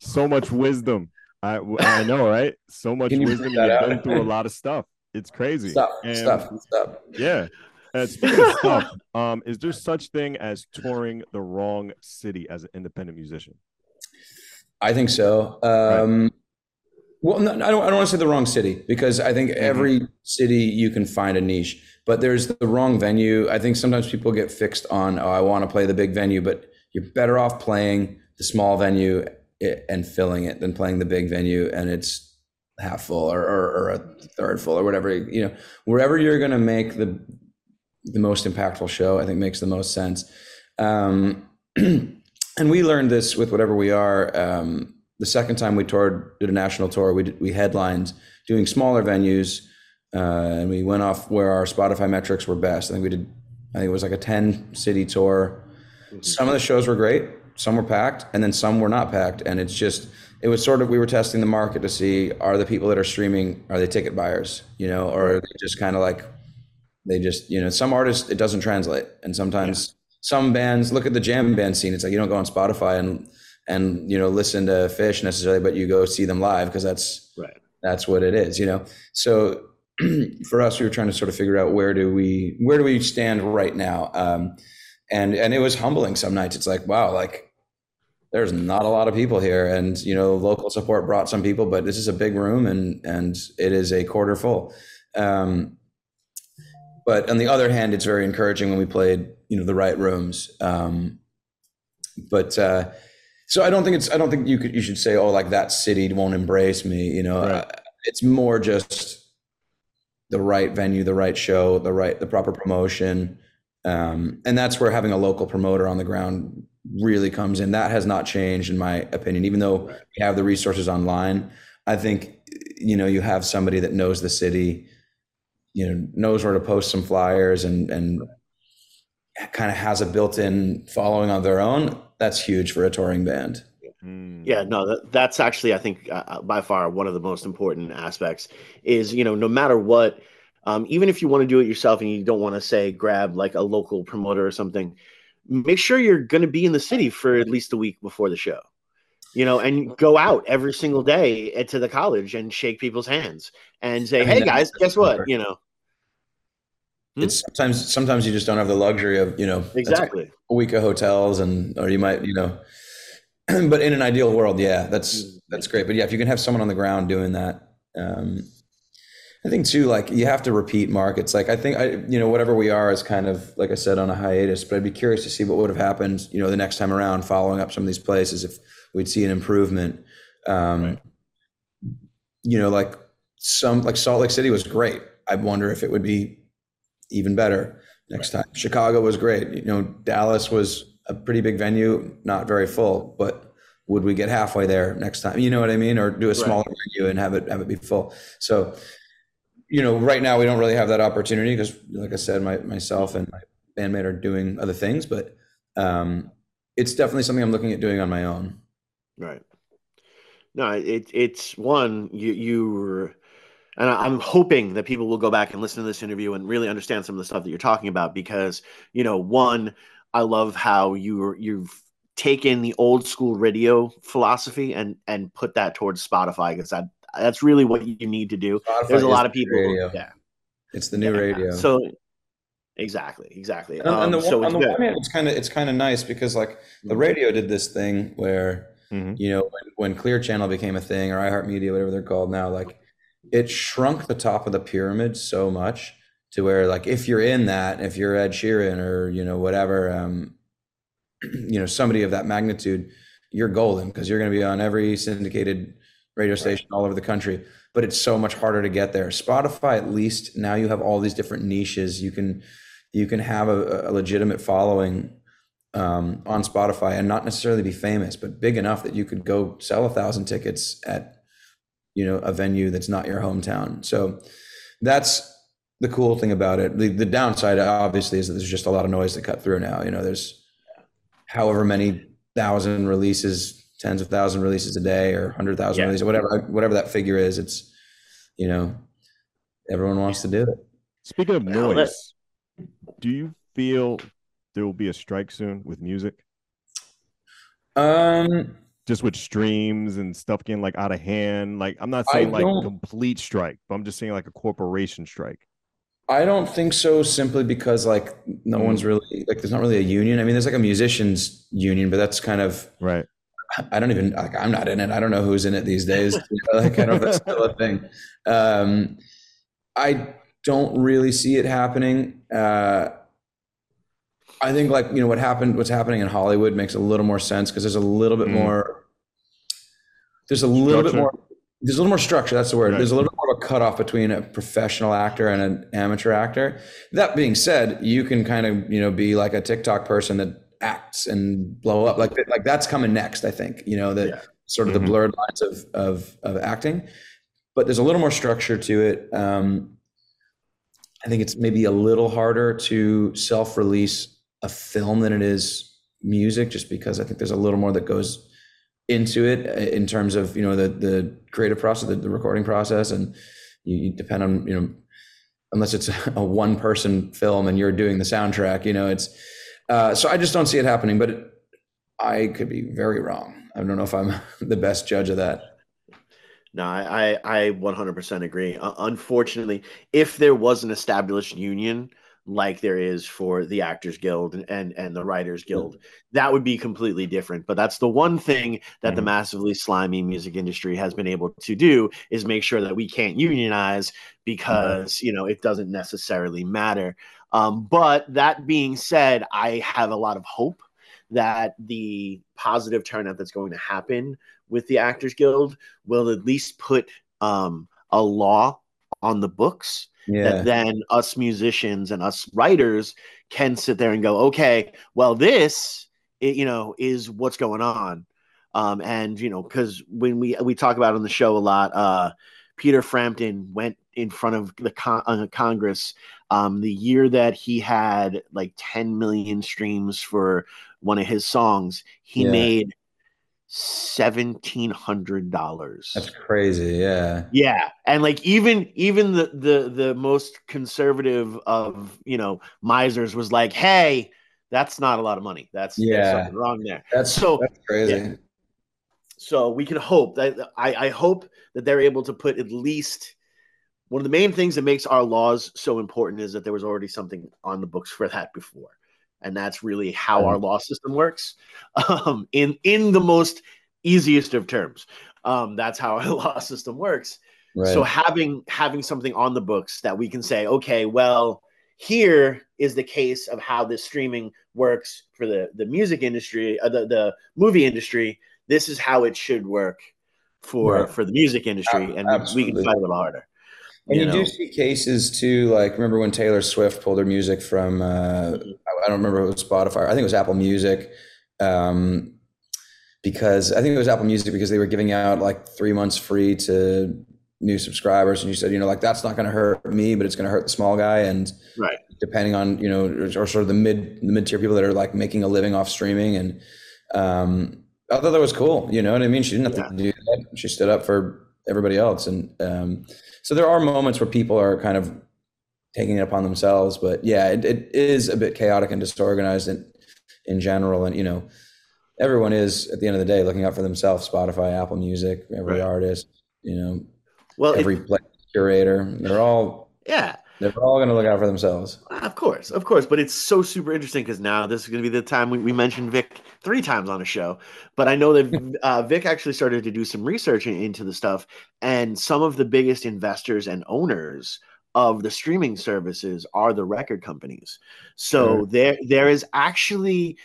so much wisdom. I I know, <laughs> right? So much you wisdom. put You've out? been through a lot of stuff. It's crazy. Stop, And- stop, stop. Yeah. And speaking of stuff, um, is there such thing as touring the wrong city as an independent musician? I think so. Um, Well, no, I don't. I don't want to say the wrong city because I think every city you can find a niche, but there's the wrong venue. I think sometimes people get fixed on, oh, I want to play the big venue, but you're better off playing the small venue and filling it than playing the big venue and it's half full or, or, or a third full or whatever. You know, wherever you're going to make the the most impactful show, I think makes the most sense. Um, <clears throat> and we learned this with whatever we are. Um, the second time we toured, did a national tour, we did, we headlined doing smaller venues, uh, and we went off where our Spotify metrics were best. I think we did, I think it was like a ten city tour. Some of the shows were great, some were packed, and then some were not packed. And it's just, it was sort of we were testing the market to see are the people that are streaming are they ticket buyers, you know, or are they just kind of like they just you know some artists it doesn't translate, and sometimes some bands look at the jam band scene. It's like you don't go on Spotify and and you know listen to Phish necessarily, but you go see them live because that's right. that's what it is, you know. So <clears throat> for us, we were trying to sort of figure out where do we where do we stand right now, um, and and it was humbling. Some nights it's like wow, like there's not a lot of people here, and you know local support brought some people, but this is a big room and and it is a quarter full. Um, but on the other hand, it's very encouraging when we played you know the right rooms. Um, but uh, so I don't think it's I don't think you could you should say oh like that city won't embrace me. You know, Right. uh, it's more just the right venue, the right show, the right the proper promotion, um, and that's where having a local promoter on the ground really comes in. That has not changed in my opinion, even though we have the resources online. I think you know you have somebody that knows the city, you know, knows where to post some flyers and and kind of has a built-in following on their own. That's huge for a touring band. Mm. Yeah, no, that, that's actually, I think, uh, by far one of the most important aspects is, you know, no matter what, um, even if you want to do it yourself and you don't want to say grab like a local promoter or something, make sure you're going to be in the city for at least a week before the show, you know, and go out every single day eh, to the college and shake people's hands and say, hey, guys, guess what? You know, Hmm? It's sometimes sometimes you just don't have the luxury of you know exactly. a week of hotels and or you might you know <clears throat> but in an ideal world yeah that's that's great. But yeah if you can have someone on the ground doing that um i think too like you have to repeat markets. Like i think i you know whatever we are is kind of like i said on a hiatus but i'd be curious to see what would have happened you know the next time around following up some of these places if we'd see an improvement. Um you know like some like salt lake city was great. I wonder if it would be even better next time. Chicago was great. You know, Dallas was a pretty big venue, not very full, but would we get halfway there next time? You know what I mean? Or do a smaller venue and have it have it be full. So, you know, right now we don't really have that opportunity because, like I said, my myself and my bandmate are doing other things, but um, it's definitely something I'm looking at doing on my own. Right. No, it it's one you you and I'm hoping that people will go back and listen to this interview and really understand some of the stuff that you're talking about because you know one I love how you you've taken the old school radio philosophy and and put that towards Spotify because that that's really what you need to do. Spotify There's a lot of people, radio. yeah, It's the new yeah. radio. So exactly, exactly. And on, on Um, the, so on the good. one hand, it's kind of it's kind of nice because like the radio did this thing where Mhm. you know when, when Clear Channel became a thing or iHeartMedia, whatever they're called now, like it shrunk the top of the pyramid so much to where like if you're in that, if you're Ed Sheeran or you know whatever, um, <clears throat> you know somebody of that magnitude, you're golden because you're going to be on every syndicated radio station all over the country. But it's so much harder to get there. Spotify, at least now you have all these different niches. You can you can have a, a legitimate following um, on Spotify and not necessarily be famous, but big enough that you could go sell a thousand tickets at you know a venue that's not your hometown. So that's the cool thing about it. The, the downside, obviously, is that there's just a lot of noise to cut through now. You know, there's however many thousand releases, tens of thousand releases a day, or hundred thousand Yeah. releases, whatever whatever that figure is. It's you know, everyone wants to do it. Speaking of Well, noise, do you feel there will be a strike soon with music? Um, Just with streams and stuff getting like out of hand. Like I'm not I saying like complete strike, but I'm just saying like a corporation strike. I don't think so. Simply because like no one's really like there's not really a union. I mean, there's like a musicians union, but that's kind of Right. I don't even like I'm not in it. I don't know who's in it these days. <laughs> You know, like I don't know if that's still a thing. Um, I don't really see it happening. Uh, I think like you know what happened, what's happening in Hollywood makes a little more sense because there's a little bit Mm. more. There's a little bit more. There's a little more structure. That's the word. Right. There's a little bit more of a cutoff between a professional actor and an amateur actor. That being said, you can kind of you know be like a TikTok person that acts and blow up like like that's coming next. I think you know that Yeah. sort of Mhm. the blurred lines of of of acting, but there's a little more structure to it. Um, I think it's maybe a little harder to self-release a film than it is music, just because I think there's a little more that goes into it uh, in terms of you know the the creative process, the, the recording process, and you, you depend on you know unless it's <laughs> a one person film and you're doing the soundtrack, you know it's. Uh, so I just don't see it happening, but I could be very wrong. I don't know if I'm <laughs> the best judge of that. No, I, I, I 100% agree. Uh, unfortunately, if there was an established union like there is for the Actors Guild and, and, the Writers Guild, that would be completely different. But that's the one thing that the Mhm. massively slimy music industry has been able to do is make sure that we can't unionize because, you know, it doesn't necessarily matter. Um, but that being said, I have a lot of hope that the positive turnout that's going to happen with the Actors Guild will at least put um, a law on the books Yeah, that then us musicians and us writers can sit there and go, okay, well, this, i- you know, is what's going on. Um, and you know, because when we we talk about on the show a lot, uh, Peter Frampton went in front of the con- uh, Congress um, the year that he had like 10 million streams for one of his songs. He Yeah. made seventeen hundred dollars. that's crazy. Yeah, Yeah, and like even even the the the most conservative of you know misers was like, hey, that's not a lot of money. That's Yeah. something wrong there. that's So- that's crazy. yeah. So we can hope that I, I hope that they're able to put at least one of the main things that makes our laws so important is that there was already something on the books for that before. And that's really how our law system works. Um, in in the most easiest of terms. Um, that's how <laughs> our law system works. Right. So having having something on the books that we can say, okay, well, here is the case of how this streaming works for the the music industry, uh, the the movie industry. This is how it should work for Right. for the music industry, and we- we can fight a little harder. And you, know? do see cases too, like remember when Taylor Swift pulled her music from uh, I I don't remember if it was Spotify. I think it was Apple Music, um, because I think it was Apple Music because they were giving out like three months free to new subscribers, and you said, you know, like that's not going to hurt me, but it's going to hurt the small guy, and Right. depending on you know, or, or sort of the mid the mid tier people that are like making a living off streaming, and um, I thought that was cool. You know what I mean? She didn't have to do that. She stood up for everybody else, and um, so there are moments where people are kind of taking it upon themselves. But yeah, it, it is a bit chaotic and disorganized in, in general. And, you know, everyone is at the end of the day looking out for themselves Spotify, Apple Music, every Right. artist, you know, Well, it- every play curator. They're all, yeah, they're all going to look out for themselves. Of course, of course, but it's so super interesting because now this is going to be the time we, we mentioned Vic three times on a show. But I know that <laughs> uh, Vic actually started to do some research into the stuff, and some of the biggest investors and owners of the streaming services are the record companies. So there there is actually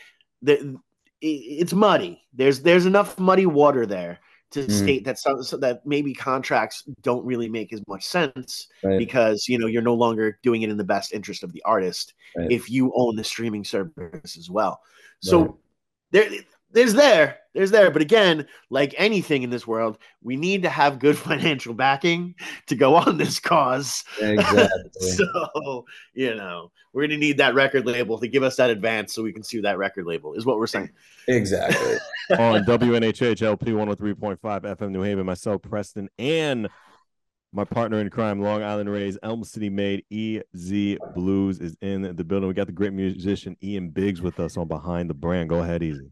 the it's muddy. There's there's enough muddy water there to Mm. state that some, so that maybe contracts don't really make as much sense Right. because you know you're no longer doing it in the best interest of the artist Right. if you own the streaming service as well. So Right. there there's there there's there but again like anything in this world we need to have good <laughs> financial backing to go on this cause <laughs> Exactly. so you know we're gonna need that record label to give us that advance so we can sue that record label is what we're saying exactly. <laughs> on WNHH LP 103.5 FM New Haven, myself, Preston, and my partner in crime, Long Island Rays, Elm City made EZ BlueZ is in the building. We got the great musician Ian Biggs with us on Behind the Brand. Go ahead, Easy.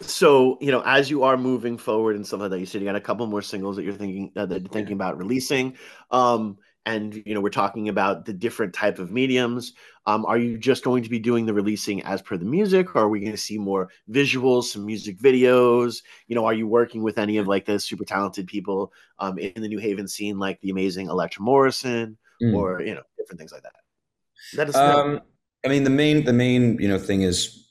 So you know as you are moving forward and stuff like that you said you got a couple more singles that you're thinking uh, that you're thinking about releasing um and you know we're talking about the different type of mediums. Um are you just going to be doing the releasing as per the music or are we going to see more visuals some music videos? You know are you working with any of like the super talented people um in the new haven scene like the amazing electra morrison Mm. or you know different things like that? Us know. Um, I mean, the main the main you know thing is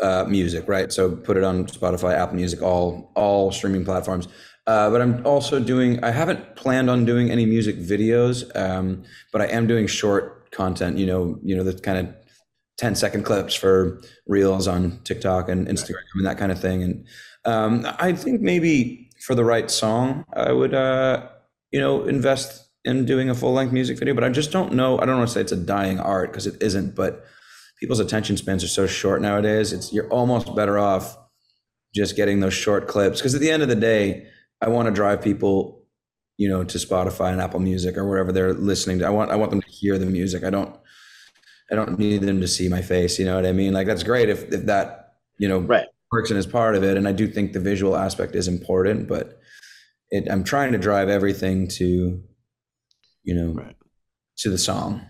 uh, music, right? So put it on Spotify, Apple Music, all all streaming platforms. Uh, but I'm also doing. I haven't planned on doing any music videos, um, but I am doing short content. You know, you know the kind of 10 second clips for reels on TikTok and Instagram and that kind of thing. And um, I think maybe for the right song, I would, uh, you know, invest in doing a full length music video. But I just don't know. I don't want to say it's a dying art because it isn't. But people's attention spans are so short nowadays. It's you're almost better off just getting those short clips because at the end of the day, I want to drive people, you know, to Spotify and Apple Music or wherever they're listening to. I want I want them to hear the music. I don't I don't need them to see my face. You know what I mean? Like that's great if if that you know Right. works and is part of it. And I do think the visual aspect is important, but it, I'm trying to drive everything to, you know, Right. to the song.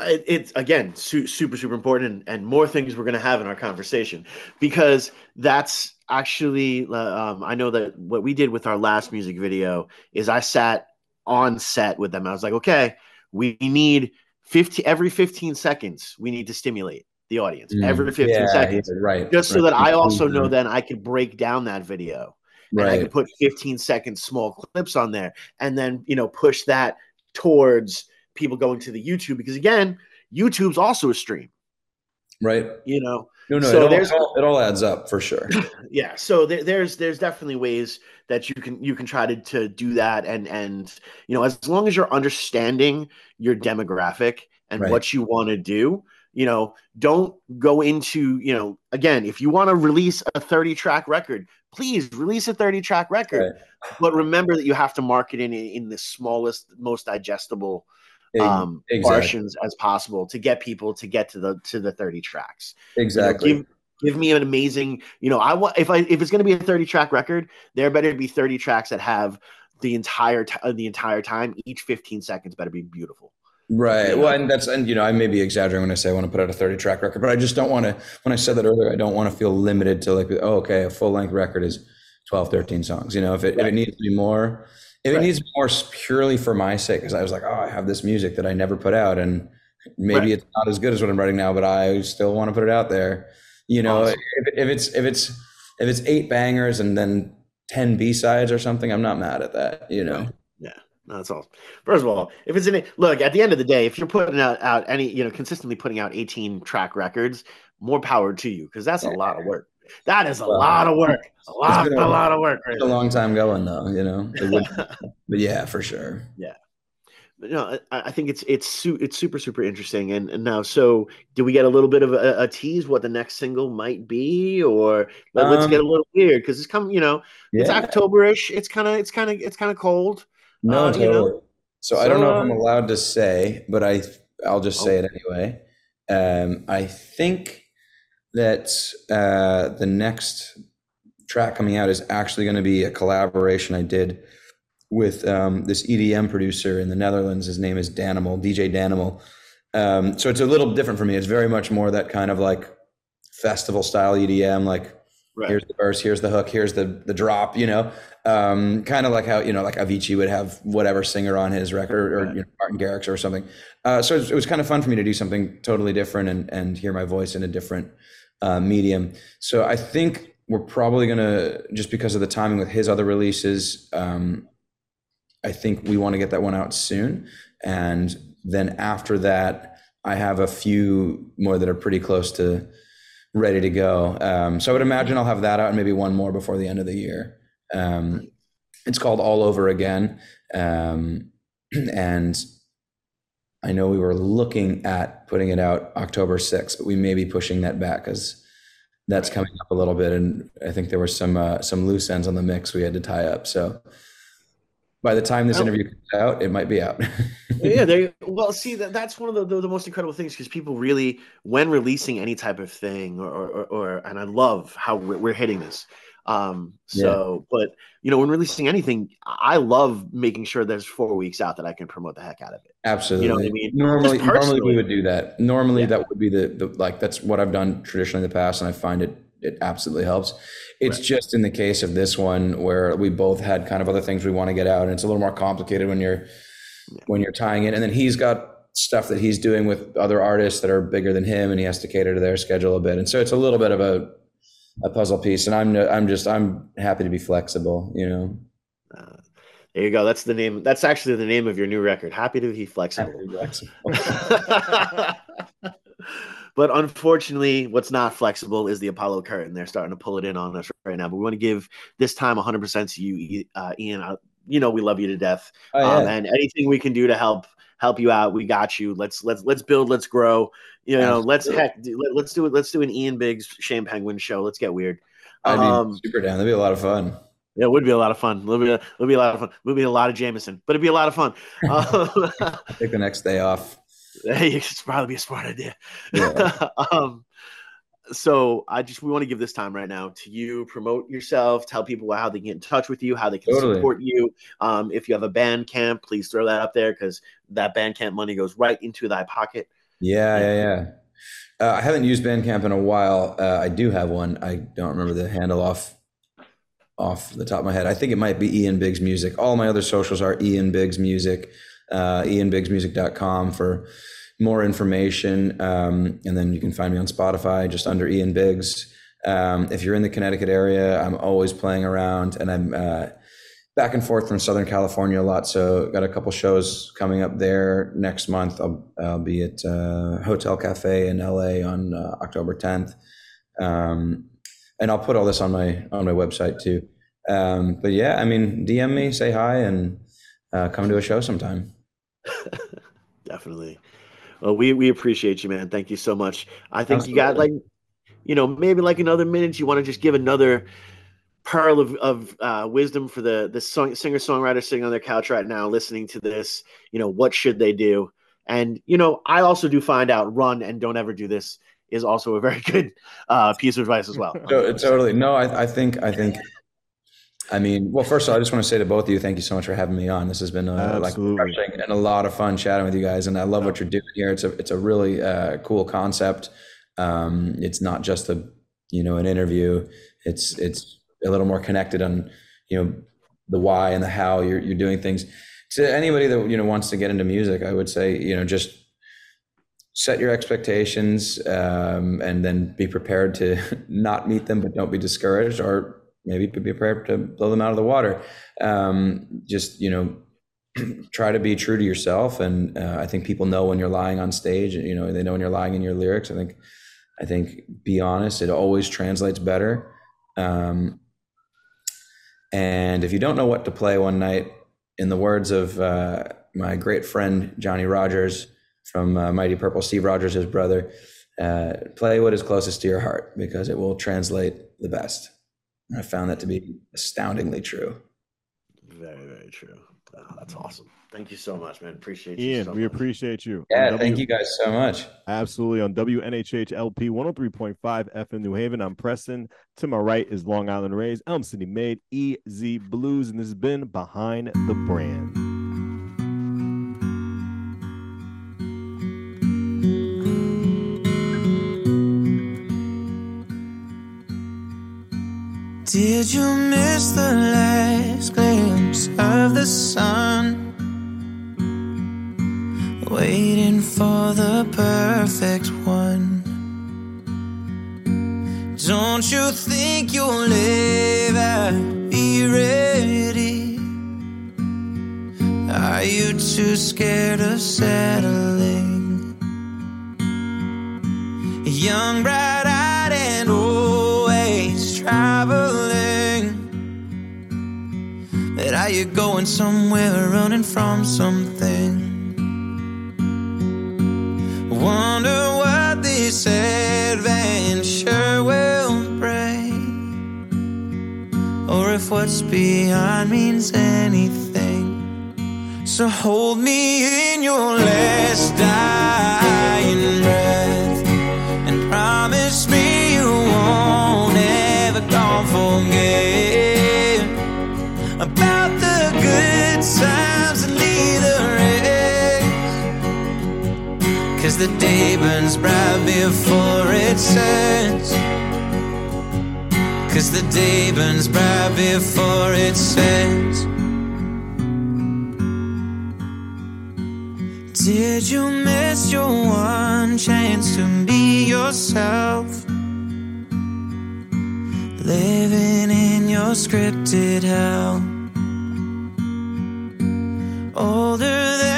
It, it's again su- super super important and, and more things we're going to have in our conversation because that's actually um, i know that what we did with our last music video is i sat on set with them i was like okay we need 50 every 15 seconds we need to stimulate the audience every 15 Mm. Yeah, seconds yeah, right. just so that i also know then i could break down that video and I right. could put 15 second small clips on there and then, you know, push that towards people going to the YouTube because again, YouTube's also a stream, right. you know. No, no, So it, all, there's- it, all, it all adds up for sure. <laughs> Yeah, so there, there's there's definitely ways that you can you can try to to do that and and you know, as long as you're understanding your demographic and Right. what you want to do, you know, don't go into, you know, again, if you want to release a 30 track record, please release a 30 track record. Right. but remember that you have to market in in the smallest most digestible um exactly. portions as possible to get people to get to the to the 30 tracks You know, Exactly. give give me an amazing you know i want if i if it's going to be a 30 track record there better be 30 tracks that have the entire t- the entire time each 15 seconds better be beautiful Right. Well, and that's and you know I may be exaggerating when I say I want to put out a 30 track record, but I just don't want to. When I said that earlier, I don't want to feel limited to like, oh, okay, a full length record is 12, 13 songs. You know, if it if it needs to be more, if Right. it needs more purely for my sake, because I was like, oh, I have this music that I never put out, and maybe Right. it's not as good as what I'm writing now, but I still want to put it out there. You know, Awesome. if, if it's if it's if it's eight bangers and then 10 B sides or something, I'm not mad at that. You know. Right. No, that's all. First of all, if it's in it, look at the end of the day, if you're putting out, out any, you know, consistently putting out 18 track records, more power to you because that's a lot of work. That is a Well, lot of work. A lot, a, a- lot of work. Right a long time going though, you know. Would- <laughs> but yeah, for sure. Yeah. But no, I, I think it's it's su- it's super super interesting. And, and now, so do we get a little bit of a, a tease what the next single might be, or let, us Um, get a little weird because it's come, you know, it's Octoberish. It's kind of it's kind of it's kind of cold. No, uh, you know, totally. So, I don't know if I'm uh, allowed to say, but I I'll just say Oh. it anyway. Um, I think that uh, the next track coming out is actually going to be a collaboration I did with um, this EDM producer in the Netherlands. His name is Danimal, DJ Danimal. Um, so it's a little different for me. It's very much more that kind of like festival style EDM, like Right. Here's the verse, here's the hook, here's the the drop, you know. Um, kind of like how, you know, like Avicii would have whatever singer on his record or right. you know, Martin Garrix or something. Uh, so it was, it was, kind of fun for me to do something totally different and, and hear my voice in a different uh, medium. So I think we're probably going to, just because of the timing with his other releases, um, I think we want to get that one out soon. And then after that, I have a few more that are pretty close to ready to go. Um, so I would imagine I'll have that out and maybe one more before the end of the year. Um, it's called All Over Again. Um, <clears throat> and I know we were looking at putting it out October 6th, but we may be pushing that back because that's coming up a little bit. And I think there were some uh, some loose ends on the mix we had to tie up. So by the time this interview comes out, it might be out. <laughs> yeah, they well, see that that's one of the, the, the most incredible things because people really, when releasing any type of thing, or or, or and I love how we're, we're hitting this. Um, so, yeah. but you know, when releasing anything, I love making sure there's four weeks out that I can promote the heck out of it. Absolutely. You know what I mean? Normally, normally we would do that. Normally, yeah. that would be the, the like that's what I've done traditionally in the past, and I find it it absolutely helps. It's right. just in the case of this one where we both had kind of other things we want to get out, and it's a little more complicated when you're yeah. when you're tying it. And then he's got stuff that he's doing with other artists that are bigger than him, and he has to cater to their schedule a bit. And so it's a little bit of a a puzzle piece. And I'm I'm just I'm happy to be flexible. You know. Uh, there you go. That's the name. That's actually the name of your new record. Happy to be flexible. <laughs> But unfortunately, what's not flexible is the Apollo curtain. They're starting to pull it in on us right now. But we want to give this time 100% to you, uh, Ian. Uh, you know we love you to death, oh, yeah. um, and anything we can do to help help you out, we got you. Let's let's let's build, let's grow. You know, let's heck, do, let, us do it. Let's do an Ian Biggs Shane Penguin show. Let's get weird. I'd um, be super down. That'd be a lot of fun. Yeah, it would be a lot of fun. It'll be a, it'll be a lot of fun. It'll be a lot of Jameson, but it'd be a lot of fun. <laughs> Um, <laughs> Take the next day off. <laughs> Hey, it's probably be a smart idea. Yeah. <laughs> um, so I just we want to give this time right now to you, promote yourself, tell people how they can get in touch with you, how they can totally. support you. Um, if you have a Bandcamp, please throw that up there because that Bandcamp money goes right into thy pocket. Yeah, yeah, yeah. Uh, I haven't used Bandcamp in a while. Uh, I do have one. I don't remember the handle off off the top of my head. I think it might be Ian Biggs Music. All my other socials are Ian Biggs Music uh, ianbiggsmusic.com for more information. Um, and then you can find me on Spotify just under Ian Biggs. Um, if you're in the Connecticut area, I'm always playing around and I'm uh, back and forth from Southern California a lot. So got a couple shows coming up there next month. I'll, I'll be at uh, Hotel Cafe in LA on uh, October 10th. Um, and I'll put all this on my on my website too. Um, but yeah, I mean, DM me, say hi, and uh, come to a show sometime. <laughs> Definitely. Well, we we appreciate you, man. Thank you so much. I think Absolutely. you got like, you know, maybe like another minute. You want to just give another pearl of, of uh, wisdom for the the song, singer songwriter sitting on their couch right now, listening to this. You know, what should they do? And you know, I also do find out run and don't ever do this is also a very <laughs> good uh, piece of advice as well. <laughs> totally. No, I, I think I think I mean, well, first of all, I just want to say to both of you, thank you so much for having me on. This has been a, like refreshing and a lot of fun chatting with you guys, and I love what you're doing here. It's a it's a really uh, cool concept. Um, it's not just a you know an interview. It's it's a little more connected on you know the why and the how you're you're doing things. To anybody that you know wants to get into music, I would say you know just set your expectations um, and then be prepared to <laughs> not meet them, but don't be discouraged or maybe be prepared to blow them out of the water. Um, just you know, <clears throat> try to be true to yourself, and uh, I think people know when you're lying on stage. You know, they know when you're lying in your lyrics. I think, I think, be honest. It always translates better. Um, and if you don't know what to play one night, in the words of uh, my great friend Johnny Rogers from uh, Mighty Purple, Steve Rogers, his brother, uh, play what is closest to your heart because it will translate the best. I found that to be astoundingly true. Very, very true. Oh, that's awesome. Thank you so much, man. Appreciate you. Ian, so we much. appreciate you. Yeah, w- thank you guys so much. Absolutely. On WNHH LP 103.5 FM New Haven, I'm Preston. To my right is Long Island Rays, Elm City Made, EZ BlueZ, and this has been Behind the Brand. Did you miss the last glimpse of the sun? Waiting for the perfect one. Don't you think you'll ever be ready? Are you too scared of settling? Young, bright Are you going somewhere, running from something? Wonder what this adventure will bring, or if what's behind means anything. So hold me in your last dying breath and promise me you won't ever forget the day burns bright before it sets. Cause the day burns bright before it sets. Did you miss your one chance to be yourself? Living in your scripted hell. Older than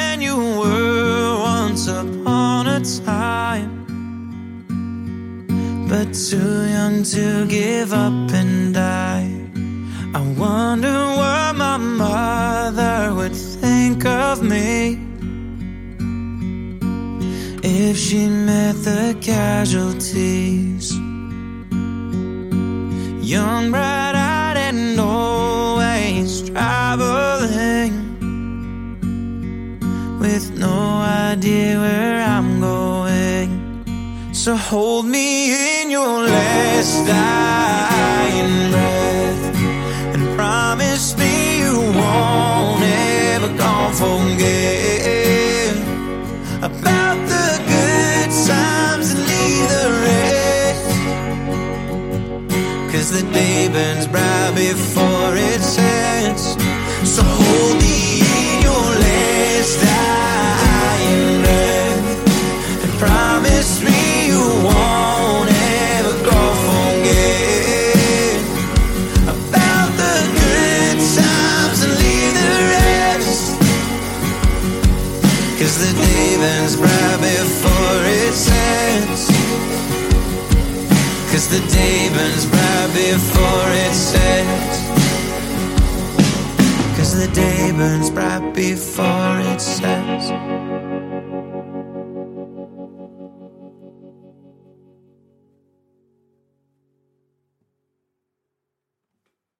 too young to give up and die. I wonder what my mother would think of me if she met the casualties. Young, bright eyed, and always traveling with no idea where I'm going. So hold me in last dying breath and promise me you won't ever go forget about the good times and leave the rest. Cause the day burns bright before Burns bright before it sets. Cause the day burns bright before it sets.